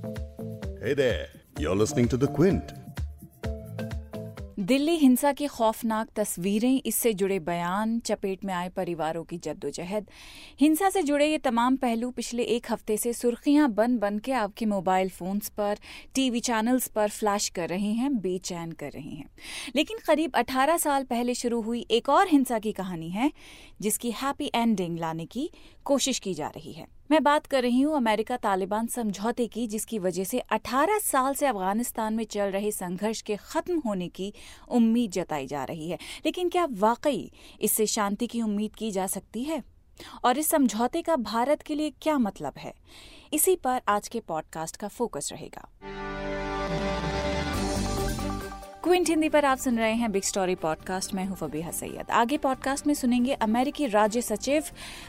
Hey there, you're listening to The Quint. Delhi हिंसा की खौफनाक तस्वीरें इससे जुड़े बयान चपेट में आए परिवारों की जद्दोजहद। हिंसा से जुड़े ये तमाम पहलू पिछले एक हफ़्ते से सुर्खियाँ बन बन के आपके मोबाइल फोन्स पर टीवी चैनल्स पर फ्लैश कर रहे हैं बेचैन कर रहे हैं। लेकिन करीब 18 साल पहले शुरू हुई एक और हिंसा की कहानी है जिसकी हैप्पी एंडिंग लाने की कोशिश की जा रही है। मैं बात कर रही हूँ अमेरिका तालिबान समझौते की, जिसकी वजह से 18 साल से अफ़गानिस्तान में चल रहे संघर्ष के खत्म होने की उम्मीद जताई जा रही है। लेकिन क्या वाकई इससे शांति की उम्मीद की जा सकती है? और इस समझौते का भारत के लिए क्या मतलब है? इसी पर आज के पॉडकास्ट का फोकस रहेगा। क्विंट हिंदी पर आप सुन रहे हैं बिग स्टोरी पॉडकास्ट। मैं हूँ फबीहा सैयद। आगे पॉडकास्ट में सुनेंगे अमेरिकी राज्य सचिव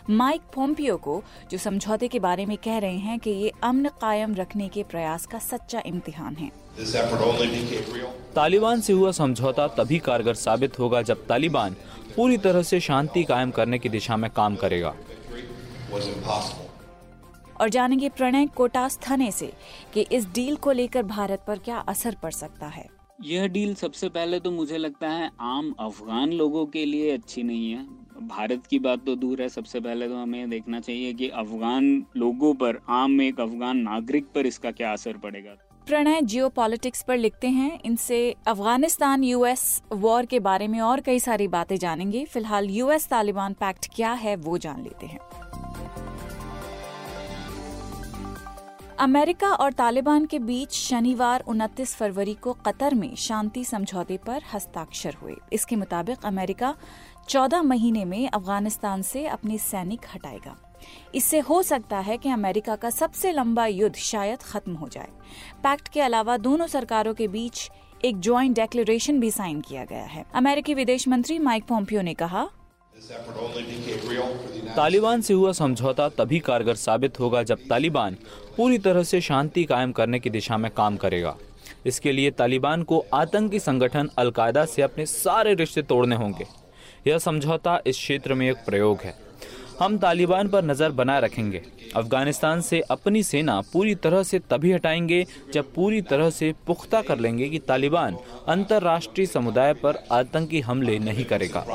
माइक पोम्पियो को जो समझौते के बारे में कह रहे हैं कि ये अमन कायम रखने के प्रयास का सच्चा इम्तिहान है। तालिबान से हुआ समझौता तभी कारगर साबित होगा जब तालिबान पूरी तरह से शांति कायम करने की दिशा में काम करेगा। और जानेंगे प्रणय कोटास्थाने से कि इस डील को लेकर भारत पर क्या असर पड़ सकता है। यह डील सबसे पहले तो मुझे लगता है आम अफगान लोगों के लिए अच्छी नहीं है। भारत की बात तो दूर है। सबसे पहले तो हमें देखना चाहिए कि अफगान लोगों पर, आम एक अफगान नागरिक पर इसका क्या असर पड़ेगा। प्रणय जियो पॉलिटिक्स पर लिखते हैं। इनसे अफ़गानिस्तान यूएस वॉर के बारे में और कई सारी बातें जानेंगे। फ़िलहाल यूएस तालिबान पैक्ट क्या है वो जान लेते हैं। अमेरिका और तालिबान के बीच शनिवार 29 फरवरी को कतर में शांति समझौते पर हस्ताक्षर हुए। इसके मुताबिक अमेरिका 14 महीने में अफ़गानिस्तान से अपने सैनिक हटाएगा। इससे हो सकता है कि अमेरिका का सबसे लंबा युद्ध शायद खत्म हो जाए। पैक्ट के अलावा दोनों सरकारों के बीच एक ज्वाइंट डेक्लेरेशन भी साइन किया गया है। अमेरिकी विदेश मंत्री माइक पोम्पियो ने कहा तालिबान से हुआ समझौता तभी कारगर साबित होगा जब तालिबान पूरी तरह से शांति कायम करने की दिशा में काम करेगा। इसके लिए तालिबान को आतंकी संगठन अलकायदा से अपने सारे रिश्ते तोड़ने होंगे। यह समझौता इस क्षेत्र में एक प्रयोग है। हम तालिबान पर नज़र बनाए रखेंगे। अफ़गानिस्तान से अपनी सेना पूरी तरह से तभी हटाएँगे, जब पूरी तरह से पुख्ता कर लेंगे कि तालिबान अंतर्राष्ट्रीय समुदाय पर आतंकी हमले नहीं करेगा।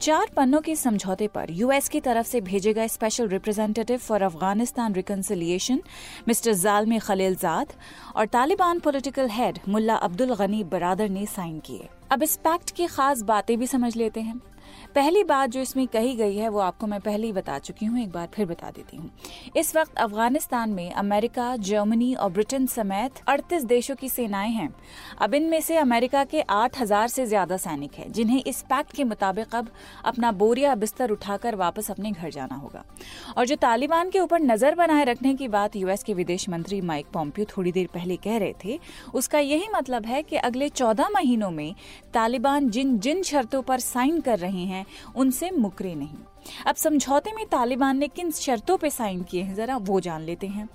चार पन्नों के समझौते पर यूएस की तरफ़ से भेजे गए special representative for Afghanistan reconciliation, mister Zalmay Khalilzad और तालिबान पॉलिटिकल हेड मुल्ला अब्दुल गनी बरादर ने साइन किए। अब इस पैक्ट की खास बातें भी समझ लेते हैं। पहली बात जो इसमें कही गई है, वो आपको मैं पहले ही बता चुकी हूँ, एक बार फिर बता देती हूँ। इस वक्त अफ़गानिस्तान में अमेरिका, जर्मनी और ब्रिटेन समेत अड़तीस देशों की सेनाएँ हैं। अब इनमें से अमेरिका के आठ हज़ार से ज़्यादा सैनिक हैं, जिन्हें इस पैक्ट के मुताबिक अब अपना बोरिया बिस्तर उठाकर वापस अपने घर जाना होगा। और जो तालिबान के ऊपर नज़र बनाए रखने की बात यूएस के विदेश मंत्री माइक पॉम्पियो थोड़ी देर पहले कह रहे थे, उसका यही मतलब है कि अगले चौदह महीनों में तालिबान जिन जिन शर्तों पर साइन कर रहे हैं उनसे मुकरे नहीं। अब समझौते में तालिबान ने किन शर्तों पर साइन किए हैं, जरा वो जान लेते हैं।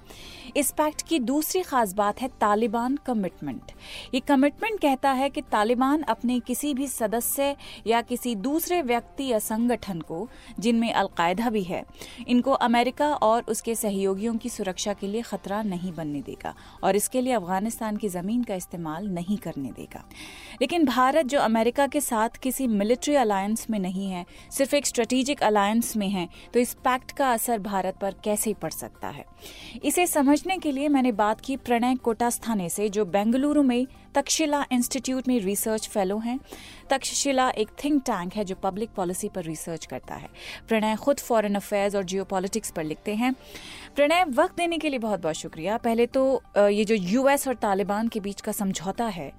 इस पैक्ट की दूसरी खास बात है तालिबान कमिटमेंट। ये कमिटमेंट कहता है कि तालिबान अपने किसी भी सदस्य या किसी दूसरे व्यक्ति या संगठन को, जिनमें अलकायदा भी है, इनको अमेरिका और उसके सहयोगियों की सुरक्षा के लिए खतरा नहीं बनने देगा और इसके लिए अफ़गानिस्तान की ज़मीन का इस्तेमाल नहीं करने देगा। लेकिन भारत जो अमेरिका के साथ किसी मिलिट्री अलायंस में नहीं है, सिर्फ़ एक स्ट्रेटेजिक अलायंस में है तो इस पैक्ट का असर भारत पर कैसे पड़ सकता है? इसे समझने के लिए मैंने बात की प्रणय कोटास्थाने से, जो बेंगलुरु में तक्षशिला इंस्टीट्यूट में रिसर्च फेलो हैं। तक्षशिला एक थिंक टैंक है, जो पब्लिक पॉलिसी पर रिसर्च करता है। प्रणय खुद फॉरेन अफेयर्स और जियो पर लिखते हैं। प्रणय, वक्त देने के लिए बहुत बहुत शुक्रिया। पहले तो ये जो यूएस और तालिबान के बीच का समझौता है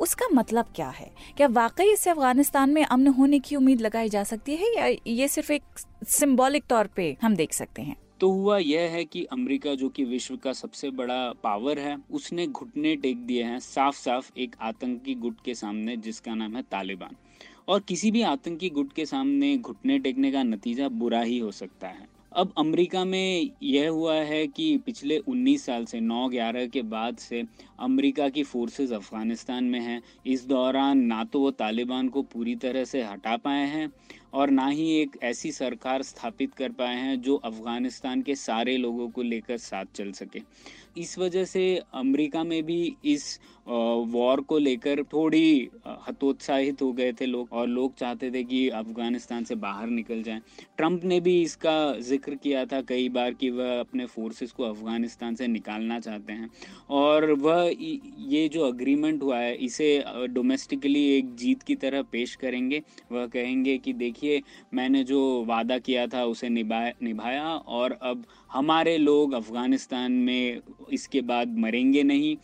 उसका मतलब क्या है? क्या वाकई इससे अफ़गानिस्तान में अमन होने की उम्मीद लगाई जा सकती है या ये सिर्फ़ एक सिंबॉलिक तौर पे हम देख सकते हैं? तो हुआ यह है कि अमेरिका, जो कि विश्व का सबसे बड़ा पावर है, उसने घुटने टेक दिए हैं साफ़ साफ़ एक आतंकी गुट के सामने, जिसका नाम है तालिबान। और किसी भी आतंकी गुट के सामने घुटने टेकने का नतीजा बुरा ही हो सकता है। अब अमेरिका में यह हुआ है कि पिछले 19 साल से 9-11 के बाद से अमेरिका की फोर्सेस अफ़गानिस्तान में हैं। इस दौरान ना तो वो तालिबान को पूरी तरह से हटा पाए हैं। और ना ही एक ऐसी सरकार स्थापित कर पाए हैं जो अफ़गानिस्तान के सारे लोगों को लेकर साथ चल सके। इस वजह से अमेरिका में भी इस वॉर को लेकर थोड़ी हतोत्साहित हो गए थे लोग और लोग चाहते थे कि अफ़गानिस्तान से बाहर निकल जाएँ। ट्रंप ने भी इसका ज़िक्र किया था कई बार कि वह अपने फोर्सेस को अफ़गानिस्तान से निकालना चाहते हैं। और वह ये जो अग्रीमेंट हुआ है, इसे डोमेस्टिकली एक जीत की तरह पेश करेंगे। वह कहेंगे कि देखिए मैंने जो वादा किया था उसे निभाया निभाया और अब हमारे लोग अफ़गानिस्तान में इसके बाद मरेंगे नहीं।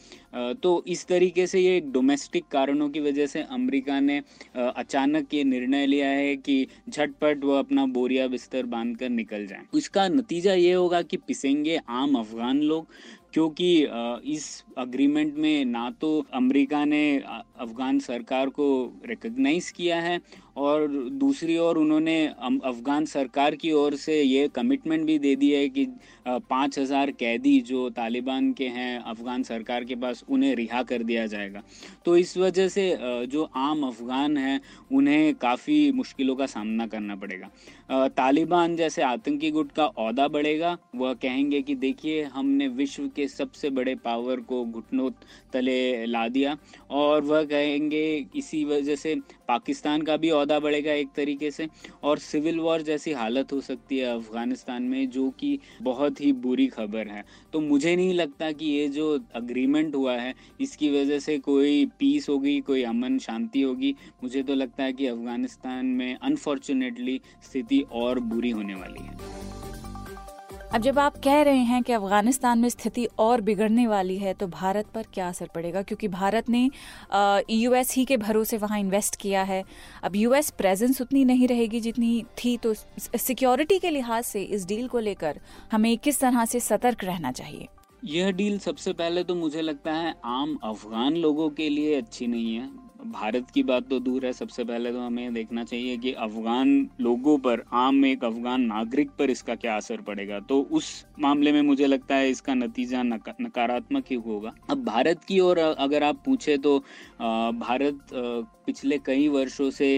तो इस तरीके से ये डोमेस्टिक कारणों की वजह से अमेरिका ने अचानक ये निर्णय लिया है कि झटपट वो अपना बोरिया बिस्तर बाँध कर निकल जाए। इसका नतीजा ये होगा कि पिसेंगे आम अफगान लोग, क्योंकि इस अग्रीमेंट में ना तो अमेरिका ने अफगान सरकार को रिकग्नाइज किया है और दूसरी ओर उन्होंने अफगान सरकार की ओर से ये कमिटमेंट भी दे दी है कि पाँच हज़ार कैदी जो तालिबान के हैं, अफ़गान सरकार के पास, उन्हें रिहा कर दिया जाएगा। तो इस वजह से जो आम अफ़गान हैं, उन्हें काफ़ी मुश्किलों का सामना करना पड़ेगा। तालिबान जैसे आतंकी गुट का अहदा बढ़ेगा। वह कहेंगे कि, देखिए, हमने विश्व के सबसे बड़े पावर को घुटनों तले ला दिया। और वह कहेंगे, इसी वजह से पाकिस्तान का भी अहदा बढ़ेगा एक तरीके से, और सिविल वॉर जैसी हालत हो सकती है अफ़गानिस्तान में, जो कि बहुत ही बुरी खबर है। तो मुझे नहीं लगता कि ये जो अग्रीमेंट हुआ है, इसकी वजह से कोई पीस होगी, कोई अमन शांति होगी। मुझे तो लगता है कि अफ़गानिस्तान में अनफॉर्चुनेटली स्थिति और बुरी होने वाली है। अब जब आप कह रहे हैं कि अफ़गानिस्तान में स्थिति और बिगड़ने वाली है तो भारत पर क्या असर पड़ेगा? क्योंकि भारत ने यूएस ही के भरोसे वहाँ इन्वेस्ट किया है। अब यूएस प्रेजेंस उतनी नहीं रहेगी जितनी थी तो सिक्योरिटी के लिहाज से इस डील को लेकर हमें किस तरह से सतर्क रहना चाहिए? यह डील सबसे पहले तो मुझे लगता है आम अफगान लोगों के लिए अच्छी नहीं है। भारत की बात तो दूर है, सबसे पहले तो हमें देखना चाहिए कि अफगान लोगों पर, आम एक अफगान नागरिक पर इसका क्या असर पड़ेगा? तो उस मामले में मुझे लगता है इसका नतीजा नकारात्मक ही होगा। अब भारत की ओर अगर आप पूछे तो भारत पिछले कई वर्षों से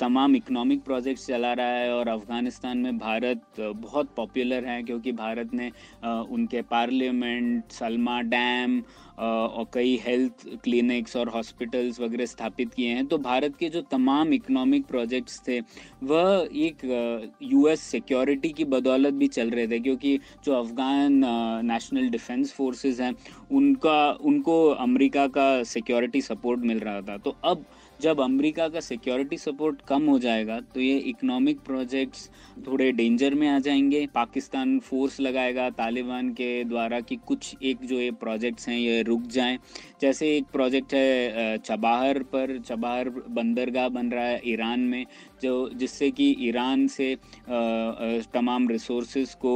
तमाम इकोनॉमिक प्रोजेक्ट्स चला रहा है और अफ़गानिस्तान में भारत बहुत पॉपुलर है क्योंकि भारत ने उनके पार्लियामेंट, सलमा डैम और कई हेल्थ क्लिनिक्स और हॉस्पिटल्स वगैरह स्थापित किए हैं तो भारत के जो तमाम इकोनॉमिक प्रोजेक्ट्स थे, वह एक यूएस सिक्योरिटी की बदौलत भी चल रहे थे, क्योंकि जो अफ़गान नेशनल डिफेंस फोर्सेस हैं, उनका, उनको अमेरिका का सिक्योरिटी सपोर्ट मिल रहा था। तो अब जब अमेरिका का सिक्योरिटी सपोर्ट कम हो जाएगा तो ये इकोनॉमिक प्रोजेक्ट्स थोड़े डेंजर में आ जाएँगे। पाकिस्तान फोर्स लगाएगा तालिबान के द्वारा कि कुछ एक जो ये प्रोजेक्ट्स हैं, ये रुक जाएँ। जैसे एक प्रोजेक्ट है चबाहर पर, चबाहर बंदरगाह बन रहा है ईरान में, जो, जिससे कि ईरान से तमाम रिसोर्स को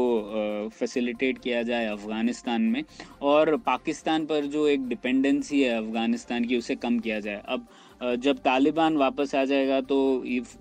फैसिलिटेट किया जाए अफ़गानिस्तान में। और पाकिस्तान पर जो एक डिपेंडेंसी है अफ़गानिस्तान की, उसे कम किया जाए। अब जब तालिबान वापस आ जाएगा तो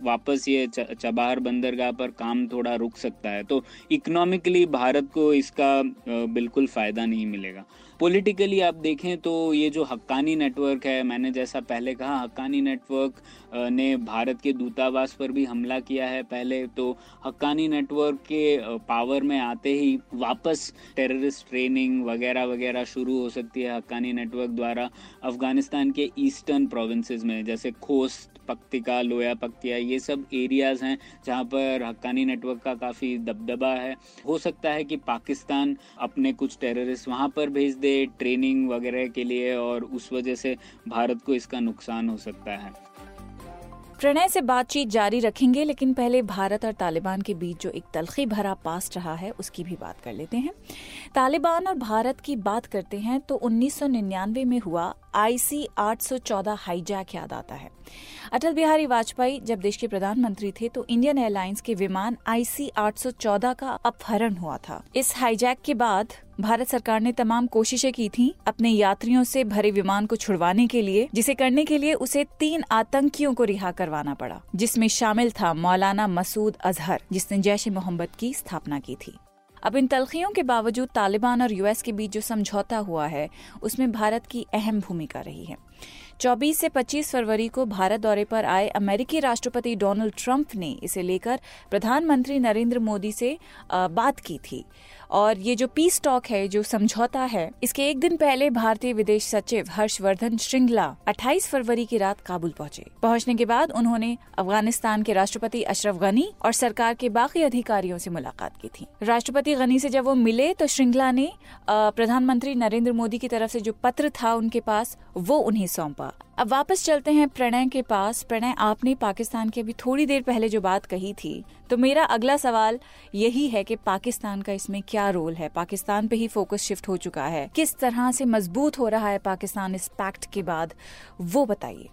वापस ये चबाहर बंदरगाह पर काम थोड़ा रुक सकता है। तो इकोनॉमिकली भारत को इसका बिल्कुल फ़ायदा नहीं मिलेगा। पॉलिटिकली आप देखें तो ये जो हक्कानी नेटवर्क है, मैंने जैसा पहले कहा, हक्कानी नेटवर्क ने भारत के दूतावास पर भी हमला किया है। पहले तो हक्कानी नेटवर्क के पावर में आते ही वापस टेररिस्ट ट्रेनिंग वगैरह वगैरह शुरू हो सकती है हक्कानी नेटवर्क द्वारा अफ़गानिस्तान के ईस्टर्न प्रोविंसेस में, जैसे खोस्त पक्तिका लोया पक्तिया ये सब एरियाज़ हैं जहाँ पर हक्कानी नेटवर्क का काफ़ी दबदबा है। हो सकता है कि पाकिस्तान अपने कुछ टेररिस्ट वहाँ पर भेज दे ट्रेनिंग वगैरह के लिए और उस वजह से भारत को इसका नुकसान हो सकता है। प्रणय से बातचीत जारी रखेंगे, लेकिन पहले भारत और तालिबान के बीच जो एक तलखी भरा पास्ट रहा है, उसकी भी बात कर लेते हैं। तालिबान और भारत की बात करते हैं तो 1999 में हुआ आईसी 814 हाईजैक याद आता है। अटल बिहारी वाजपेयी जब देश के प्रधानमंत्री थे तो इंडियन एयरलाइंस के विमान आईसी 814 का अपहरण हुआ था। इस हाईजैक के बाद भारत सरकार ने तमाम कोशिशें की थी अपने यात्रियों से भरे विमान को छुड़वाने के लिए, जिसे करने के लिए उसे तीन आतंकियों को रिहा करवाना पड़ा, जिसमें शामिल था मौलाना मसूद अजहर, जिसने जैश ए मोहम्मद की स्थापना की थी। अब इन तलखियों के बावजूद तालिबान और यूएस के बीच जो समझौता हुआ है, उसमें भारत की अहम भूमिका रही है। 24 से 25 फरवरी को भारत दौरे पर आए अमेरिकी राष्ट्रपति डोनाल्ड ट्रंप ने इसे लेकर प्रधानमंत्री नरेंद्र मोदी से बात की थी। और ये जो पीस टॉक है, जो समझौता है, इसके एक दिन पहले भारतीय विदेश सचिव हर्षवर्धन श्रृंगला 28 फरवरी की रात काबुल पहुँचे। पहुँचने के बाद उन्होंने अफ़गानिस्तान के राष्ट्रपति अशरफ गनी और सरकार के बाकी अधिकारियों से मुलाकात की थी। राष्ट्रपति गनी से जब वो मिले तो श्रृंगला ने प्रधानमंत्री नरेंद्र मोदी की तरफ़ से जो पत्र था उनके पास, वो उन्हें सौंपा। अब वापस चलते हैं प्रणय के पास। प्रणय, आपने पाकिस्तान के अभी थोड़ी देर पहले जो बात कही थी तो मेरा अगला सवाल यही है कि पाकिस्तान का इसमें क्या रोल है? पाकिस्तान पे ही फोकस शिफ्ट हो चुका है। किस तरह से मज़बूत हो रहा है पाकिस्तान इस पैक्ट के बाद, वो बताइए।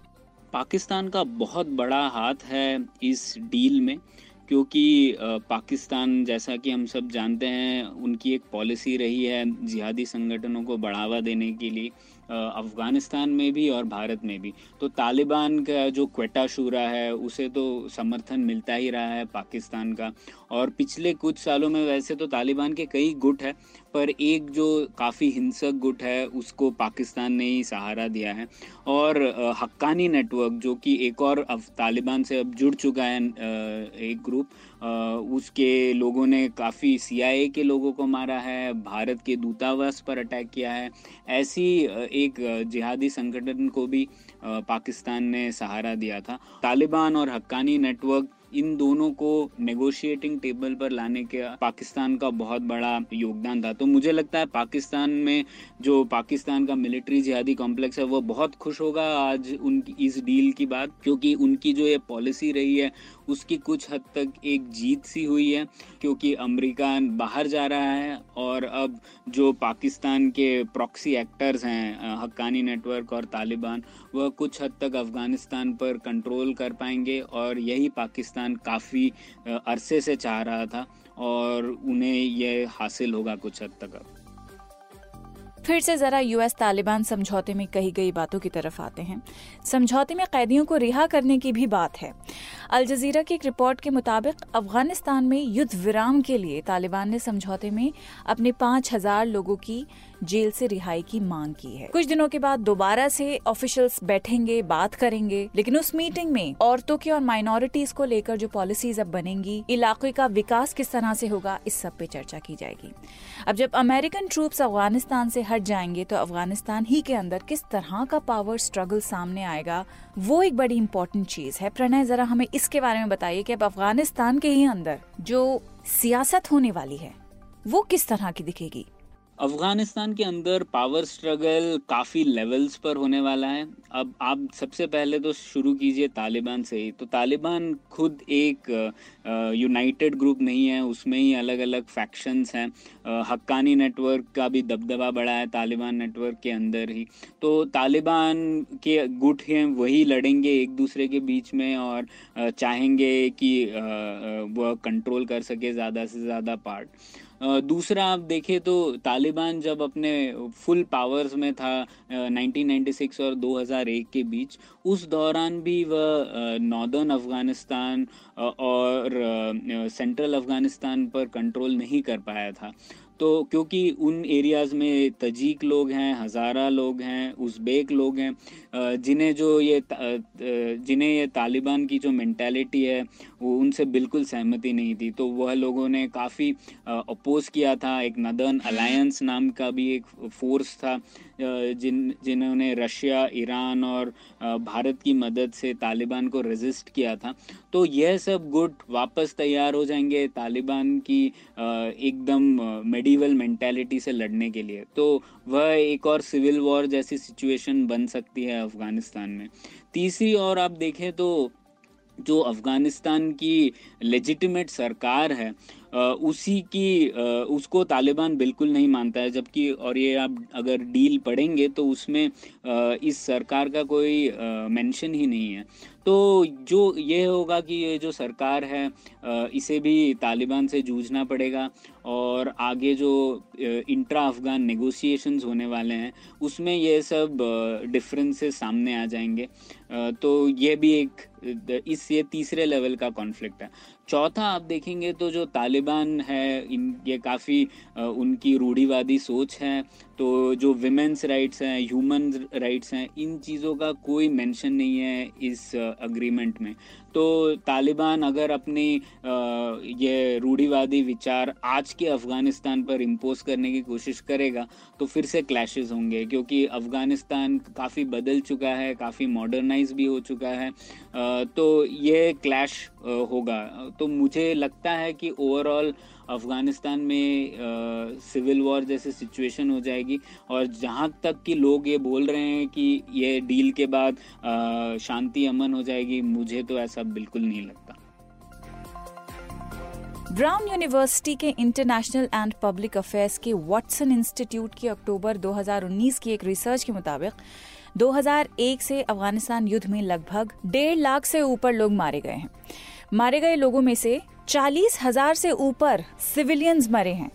पाकिस्तान का बहुत बड़ा हाथ है इस डील में, क्योंकि पाकिस्तान जैसा कि हम सब जानते हैं, उनकी एक पॉलिसी रही है जिहादी संगठनों को बढ़ावा देने के लिए। अफ़गानिस्तान में भी और भारत में भी। तो तालिबान का जो क्वेटा शूरा है, उसे तो समर्थन मिलता ही रहा है पाकिस्तान का। और पिछले कुछ सालों में वैसे तो तालिबान के कई गुट है, पर एक जो काफ़ी हिंसक गुट है, उसको पाकिस्तान ने ही सहारा दिया है। और हक्कानी नेटवर्क, जो कि एक और अब तालिबान से अब जुड़ चुका है एक ग्रुप उसके लोगों ने काफ़ी सीआईए के लोगों को मारा है, भारत के दूतावास पर अटैक किया है। ऐसी एक जिहादी संगठन को भी पाकिस्तान ने सहारा दिया था। तालिबान और हक्कानी नेटवर्क इन दोनों को नेगोशिएटिंग टेबल पर लाने के, पाकिस्तान का बहुत बड़ा योगदान था। तो मुझे लगता है पाकिस्तान में जो पाकिस्तान का मिलिट्री जिहादी कॉम्प्लेक्स है, वो बहुत खुश होगा आज उनकी इस डील की बात, क्योंकि उनकी जो ये पॉलिसी रही है, उसकी कुछ हद तक एक जीत सी हुई है, क्योंकि अमेरिका बाहर जा रहा है और अब जो पाकिस्तान के प्रॉक्सी एक्टर्स हैं हक्कानी नेटवर्क और तालिबान, वह कुछ हद तक अफ़गानिस्तान पर कंट्रोल कर पाएँगे और यही पाकिस्तान काफ़ी अरसे से चाह रहा था और उन्हें यह हासिल होगा कुछ हद तक अब। फिर से जरा यूएस तालिबान समझौते में कही गई बातों की तरफ़ आते हैं। समझौते में कैदियों को रिहा करने की भी बात है। अल जजीरा की एक रिपोर्ट के मुताबिक अफ़गानिस्तान में युद्ध विराम के लिए तालिबान ने समझौते में अपने पाँच हज़ार लोगों की जेल से रिहाई की मांग की है। कुछ दिनों के बाद दोबारा से ऑफिशियल्स बैठेंगे, बात करेंगे, लेकिन उस मीटिंग में औरतों की और माइनॉरिटीज को लेकर जो पॉलिसीज़ अब बनेंगी, इलाके का विकास किस तरह से होगा, इस सब पे चर्चा की जाएगी। अब जब अमेरिकन ट्रूप्स अफ़गानिस्तान से हट जाएँगे तो अफ़गानिस्तान ही के अंदर किस तरह का पावर स्ट्रगल सामने आएगा वो एक बड़ी इंपॉर्टेंट चीज़ है। प्रणय, जरा हमें इसके बारे में बताइए कि अब अफ़गानिस्तान के ही अंदर जो सियासत होने वाली है, वो किस तरह की दिखेगी? अफ़गानिस्तान के अंदर पावर स्ट्रगल काफ़ी लेवल्स पर होने वाला है। अब आप सबसे पहले तो शुरू कीजिए तालिबान से ही। तो तालिबान खुद एक यूनाइटेड ग्रुप नहीं है, उसमें ही अलग अलग फैक्शंस हैं हक्कानी नेटवर्क का भी दबदबा बढ़ा है तालिबान नेटवर्क के अंदर ही। तो तालिबान के गुट हैं, वही लड़ेंगे एक दूसरे के बीच में और चाहेंगे कि वह कंट्रोल कर सके ज़्यादा से ज़्यादा पार्ट दूसरा आप देखें तो तालिबान जब अपने फुल पावर्स में था 1996 और 2001 के बीच, उस दौरान भी वह नॉर्दर्न अफ़गानिस्तान और सेंट्रल अफ़गानिस्तान पर कंट्रोल नहीं कर पाया था। तो क्योंकि उन एरियाज़ में तजीक लोग हैं हज़ारा लोग हैं उज़्बेक लोग हैं जिन्हें जो ये जिन्हें ये तालिबान की जो मैंटेलिटी है, वो उनसे बिल्कुल सहमति नहीं थी। तो वह लोगों ने काफ़ी अपोज किया था। एक नदन अलायंस नाम का भी एक फोर्स था जिन, जिन्होंने रशिया, ईरान और भारत की मदद से तालिबान को रेजिस्ट किया था। तो यह सब गुट वापस तैयार हो जाएँगे तालिबान की एकदम मेडिवल मेंटेलिटी से लड़ने के लिए। तो वह एक और सिविल वॉर जैसी सिचुएशन बन सकती है अफ़गानिस्तान में। तीसरी और आप देखें तो जो अफ़गानिस्तान की लेजिटिमेट सरकार है उसी की उसको तालिबान बिल्कुल नहीं मानता है, जबकि और ये आप अगर डील पढ़ेंगे तो उसमें इस सरकार का कोई मेंशन ही नहीं है। तो जो ये होगा कि ये जो सरकार है इसे भी तालिबान से जूझना पड़ेगा और आगे जो इंट्रा अफगान नेगोशिएशंस होने वाले हैं, उसमें ये सब डिफरेंसेस सामने आ जाएँगे। तो ये भी एक, इस, ये तीसरे लेवल का कॉन्फ्लिक्ट है। चौथा आप देखेंगे तो जो तालिबान है इन ये काफ़ी उनकी रूढ़ीवादी सोच है। तो जो विमेंस राइट्स हैं ह्यूमन राइट्स हैं, इन चीज़ों का कोई मेंशन नहीं है इस अग्रीमेंट में। तो तालिबान अगर अपनी ये रूढ़ीवादी विचार आज के अफ़गानिस्तान पर इम्पोज करने की कोशिश करेगा तो फिर से क्लैशेस होंगे। क्योंकि अफ़गानिस्तान काफ़ी बदल चुका है, काफ़ी मॉडर्नाइज भी हो चुका है। तो ये क्लैश होगा। तो मुझे लगता है कि ओवरऑल अफ़गानिस्तान में सिविल वॉर जैसे सिचुएशन हो जाएगी। और जहाँ तक कि लोग ये बोल रहे हैं कि ये डील के बाद शांति अमन हो जाएगी, मुझे तो ऐसा बिल्कुल नहीं लगता। ब्राउन यूनिवर्सिटी के इंटरनेशनल एंड पब्लिक अफेयर्स के वॉटसन इंस्टीट्यूट की अक्टूबर 2019 की एक रिसर्च के मुताबिक 2001 से अफ़गानिस्तान युद्ध में लगभग डेढ़ लाख से ऊपर लोग मारे गए हैं। मारे गए लोगों में से चालीस हज़ार से ऊपर सिविलियंस मरे हैं।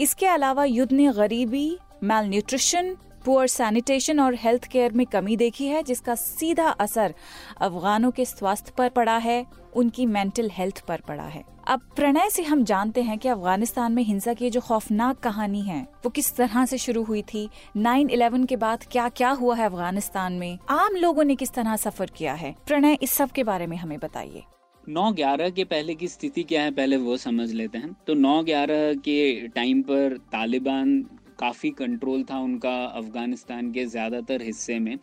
इसके अलावा युद्ध ने गरीबी मेल न्यूट्रिशन पुअर सैनिटेशन और हेल्थ केयर में कमी देखी है, जिसका सीधा असर अफगानों के स्वास्थ्य पर पड़ा है, उनकी मेंटल हेल्थ पर पड़ा है। अब प्रणय से हम जानते हैं कि अफ़गानिस्तान में हिंसा की जो खौफनाक कहानी है, वो किस तरह से शुरू हुई थी 9/11 के बाद क्या क्या हुआ है अफ़गानिस्तान में, आम लोगों ने किस तरह सफ़र किया है? प्रणय इस सब के बारे में हमें बताइए। नौ ग्यारह के पहले की स्थिति क्या है, पहले वो समझ लेते हैं। तो नौ ग्यारह के टाइम पर तालिबान काफ़ी कंट्रोल था उनका अफ़गानिस्तान के ज़्यादातर हिस्से में।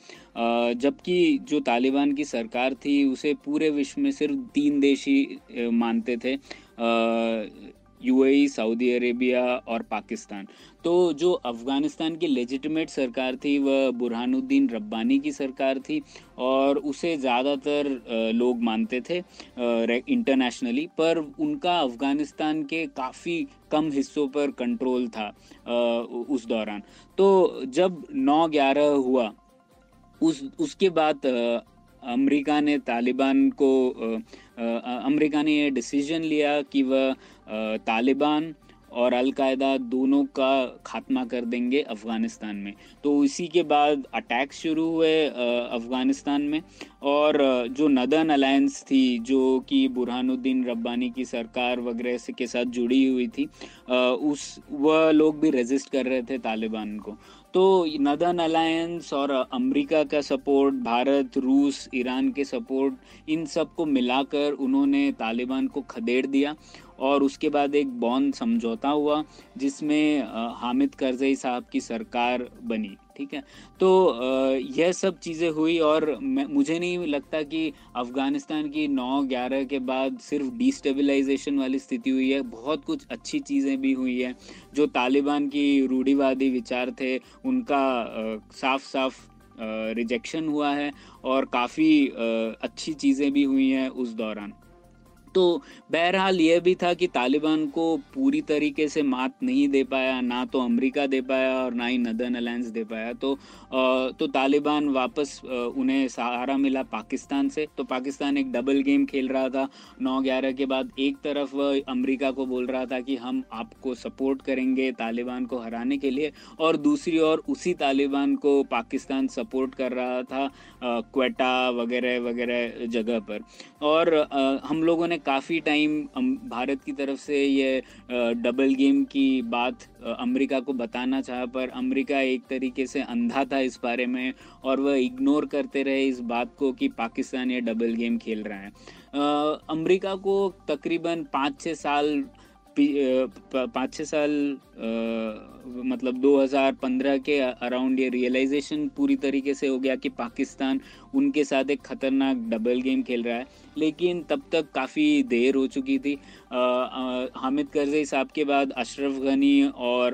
जबकि जो तालिबान की सरकार थी, उसे पूरे विश्व में सिर्फ़ तीन देश ही मानते थे। यूएई सऊदी अरेबिया और पाकिस्तान। तो जो अफ़गानिस्तान की लेजिटिमेट सरकार थी, वह बुरहानुद्दीन रब्बानी की सरकार थी और उसे ज़्यादातर लोग मानते थे इंटरनेशनली पर उनका अफ़गानिस्तान के काफ़ी कम हिस्सों पर कंट्रोल था उस दौरान। तो जब नौ ग्यारह हुआ, उस, उसके बाद अमेरिका ने तालिबान को अमेरिका ने ये डिसीज़न लिया कि वह तालिबान और अलकायदा दोनों का खात्मा कर देंगे अफ़गानिस्तान में। तो इसी के बाद अटैक शुरू हुए अफ़गानिस्तान में और जो नदन अलायंस थी, जो कि बुरहानुद्दीन रब्बानी की सरकार वगैरह के साथ जुड़ी हुई थी उस, वह लोग भी रेजिस्ट कर रहे थे तालिबान को। तो नदन अलायंस और अमेरिका का सपोर्ट भारत रूस ईरान के सपोर्ट इन सबको मिलाकर उन्होंने तालिबान को खदेड़ दिया और उसके बाद एक बॉन्ड समझौता हुआ, जिसमें हामिद करजई साहब की सरकार बनी। ठीक है? तो यह सब चीज़ें हुई और मुझे नहीं लगता कि अफ़गानिस्तान की नौ ग्यारह के बाद सिर्फ़ डिस्टेबलाइजेशन वाली स्थिति हुई है। बहुत कुछ अच्छी चीज़ें भी हुई है। जो तालिबान की रूढ़ीवादी विचार थे, उनका साफ़ साफ़ रिजेक्शन हुआ है और काफ़ी अच्छी चीज़ें भी हुई हैं उस दौरान। तो बहरहाल यह भी था कि तालिबान को पूरी तरीके से मात नहीं दे पाया ना तो अमेरिका दे पाया और ना ही नदन अलायंस दे पाया। तो तो तालिबान वापस उन्हें सहारा मिला पाकिस्तान से। तो पाकिस्तान एक डबल गेम खेल रहा था। नौ ग्यारह के बाद एक तरफ़ अमेरिका को बोल रहा था कि हम आपको सपोर्ट करेंगे तालिबान को हराने के लिए और दूसरी ओर उसी तालिबान को पाकिस्तान सपोर्ट कर रहा था क्वेटा वगैरह वगैरह जगह पर। और आ, हम लोगों ने काफ़ी टाइम भारत की तरफ़ से ये डबल गेम की बात अमेरिका को बताना चाहा, पर अमेरिका एक तरीके से अंधा था इस बारे में और वह इग्नोर करते रहे इस बात को कि पाकिस्तान ये डबल गेम खेल रहा है। अमेरिका को तकरीबन पाँच छः साल पाँच छः साल मतलब 2015 के अराउंड ये रियलाइजेशन पूरी तरीके से हो गया कि पाकिस्तान उनके साथ एक खतरनाक डबल गेम खेल रहा है। लेकिन तब तक काफ़ी देर हो चुकी थी। हामिद करजई साहब के बाद अशरफ गनी और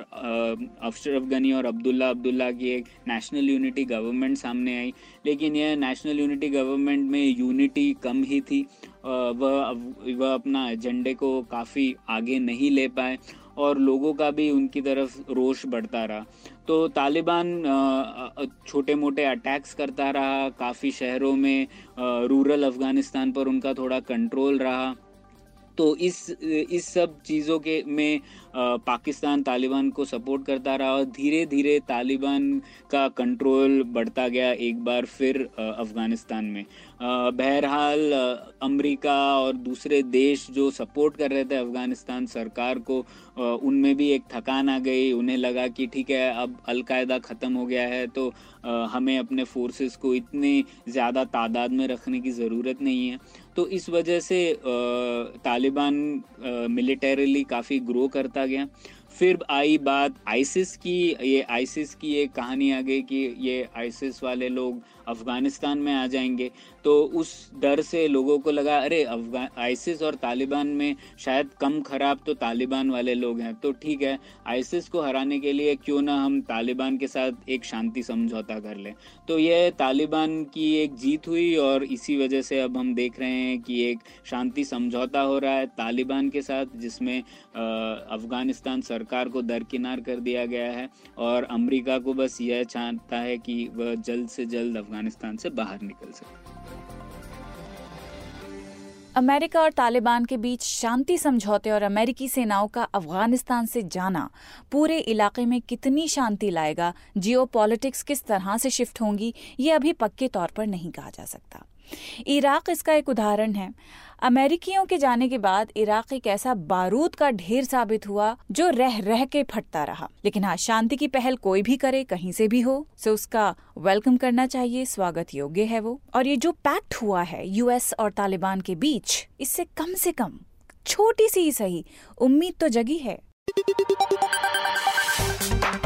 अशरफ गनी और अब्दुल्ला अब्दुल्ला की एक नेशनल यूनिटी गवर्नमेंट सामने आई। लेकिन यह नेशनल यूनिटी गवर्नमेंट में यूनिटी कम ही थी। वह वह अपना एजेंडे को काफ़ी आगे नहीं ले पाए। और लोगों का भी उनकी तरफ़ रोष बढ़ता रहा। तो तालिबान छोटे मोटे अटैक्स करता रहा, काफ़ी शहरों में रूरल अफ़गानिस्तान पर उनका थोड़ा कंट्रोल रहा। तो इस इस सब चीज़ों के में पाकिस्तान तालिबान को सपोर्ट करता रहा और धीरे धीरे तालिबान का कंट्रोल बढ़ता गया एक बार फिर अफ़गानिस्तान में। बहरहाल अमेरिका और दूसरे देश जो सपोर्ट कर रहे थे अफ़गानिस्तान सरकार को उनमें भी एक थकान आ गई। उन्हें लगा कि ठीक है, अब अलकायदा ख़त्म हो गया है तो हमें अपने फोर्सेस को इतनी ज़्यादा तादाद में रखने की ज़रूरत नहीं है। तो इस वजह से तालिबान मिलिटरीली काफ़ी ग्रो करता गया। फिर आई बात आइसिस की, ये आइसिस की एक कहानी आ गई कि ये आइसिस वाले लोग अफ़गानिस्तान में आ जाएँगे। तो उस डर से लोगों को लगा, अरे अफगान आइसिस और तालिबान में शायद कम खराब तो तालिबान वाले लोग हैं। तो ठीक है, आइसिस को हराने के लिए क्यों ना हम तालिबान के साथ एक शांति समझौता कर लें। तो यह तालिबान की एक जीत हुई और इसी वजह से अब हम देख रहे हैं कि एक शांति समझौता हो रहा है तालिबान के साथ, जिसमें अफ़गानिस्तान सरकार को दरकिनार कर दिया गया है और अमेरिका को बस यह चाहता है कि वह जल्द से जल्द अफ़गानिस्तान से बाहर निकल सके। अमेरिका और तालिबान के बीच शांति समझौते और अमेरिकी सेनाओं का अफ़गानिस्तान से जाना पूरे इलाके में कितनी शांति लाएगा? जियो किस तरह से शिफ्ट होंगी, ये अभी पक्के तौर पर नहीं कहा जा सकता। इराक इसका एक उदाहरण है। अमेरिकियों के जाने के बाद इराक एक ऐसा बारूद का ढेर साबित हुआ जो रह रह के फटता रहा। लेकिन हाँ शांति की पहल कोई भी करे, कहीं से भी हो, सो उसका वेलकम करना चाहिए, स्वागत योग्य है वो। और ये जो पैक्ट हुआ है यूएस और तालिबान के बीच, इससे कम से कम, छोटी सी सही, उम्मीद तो जगी है।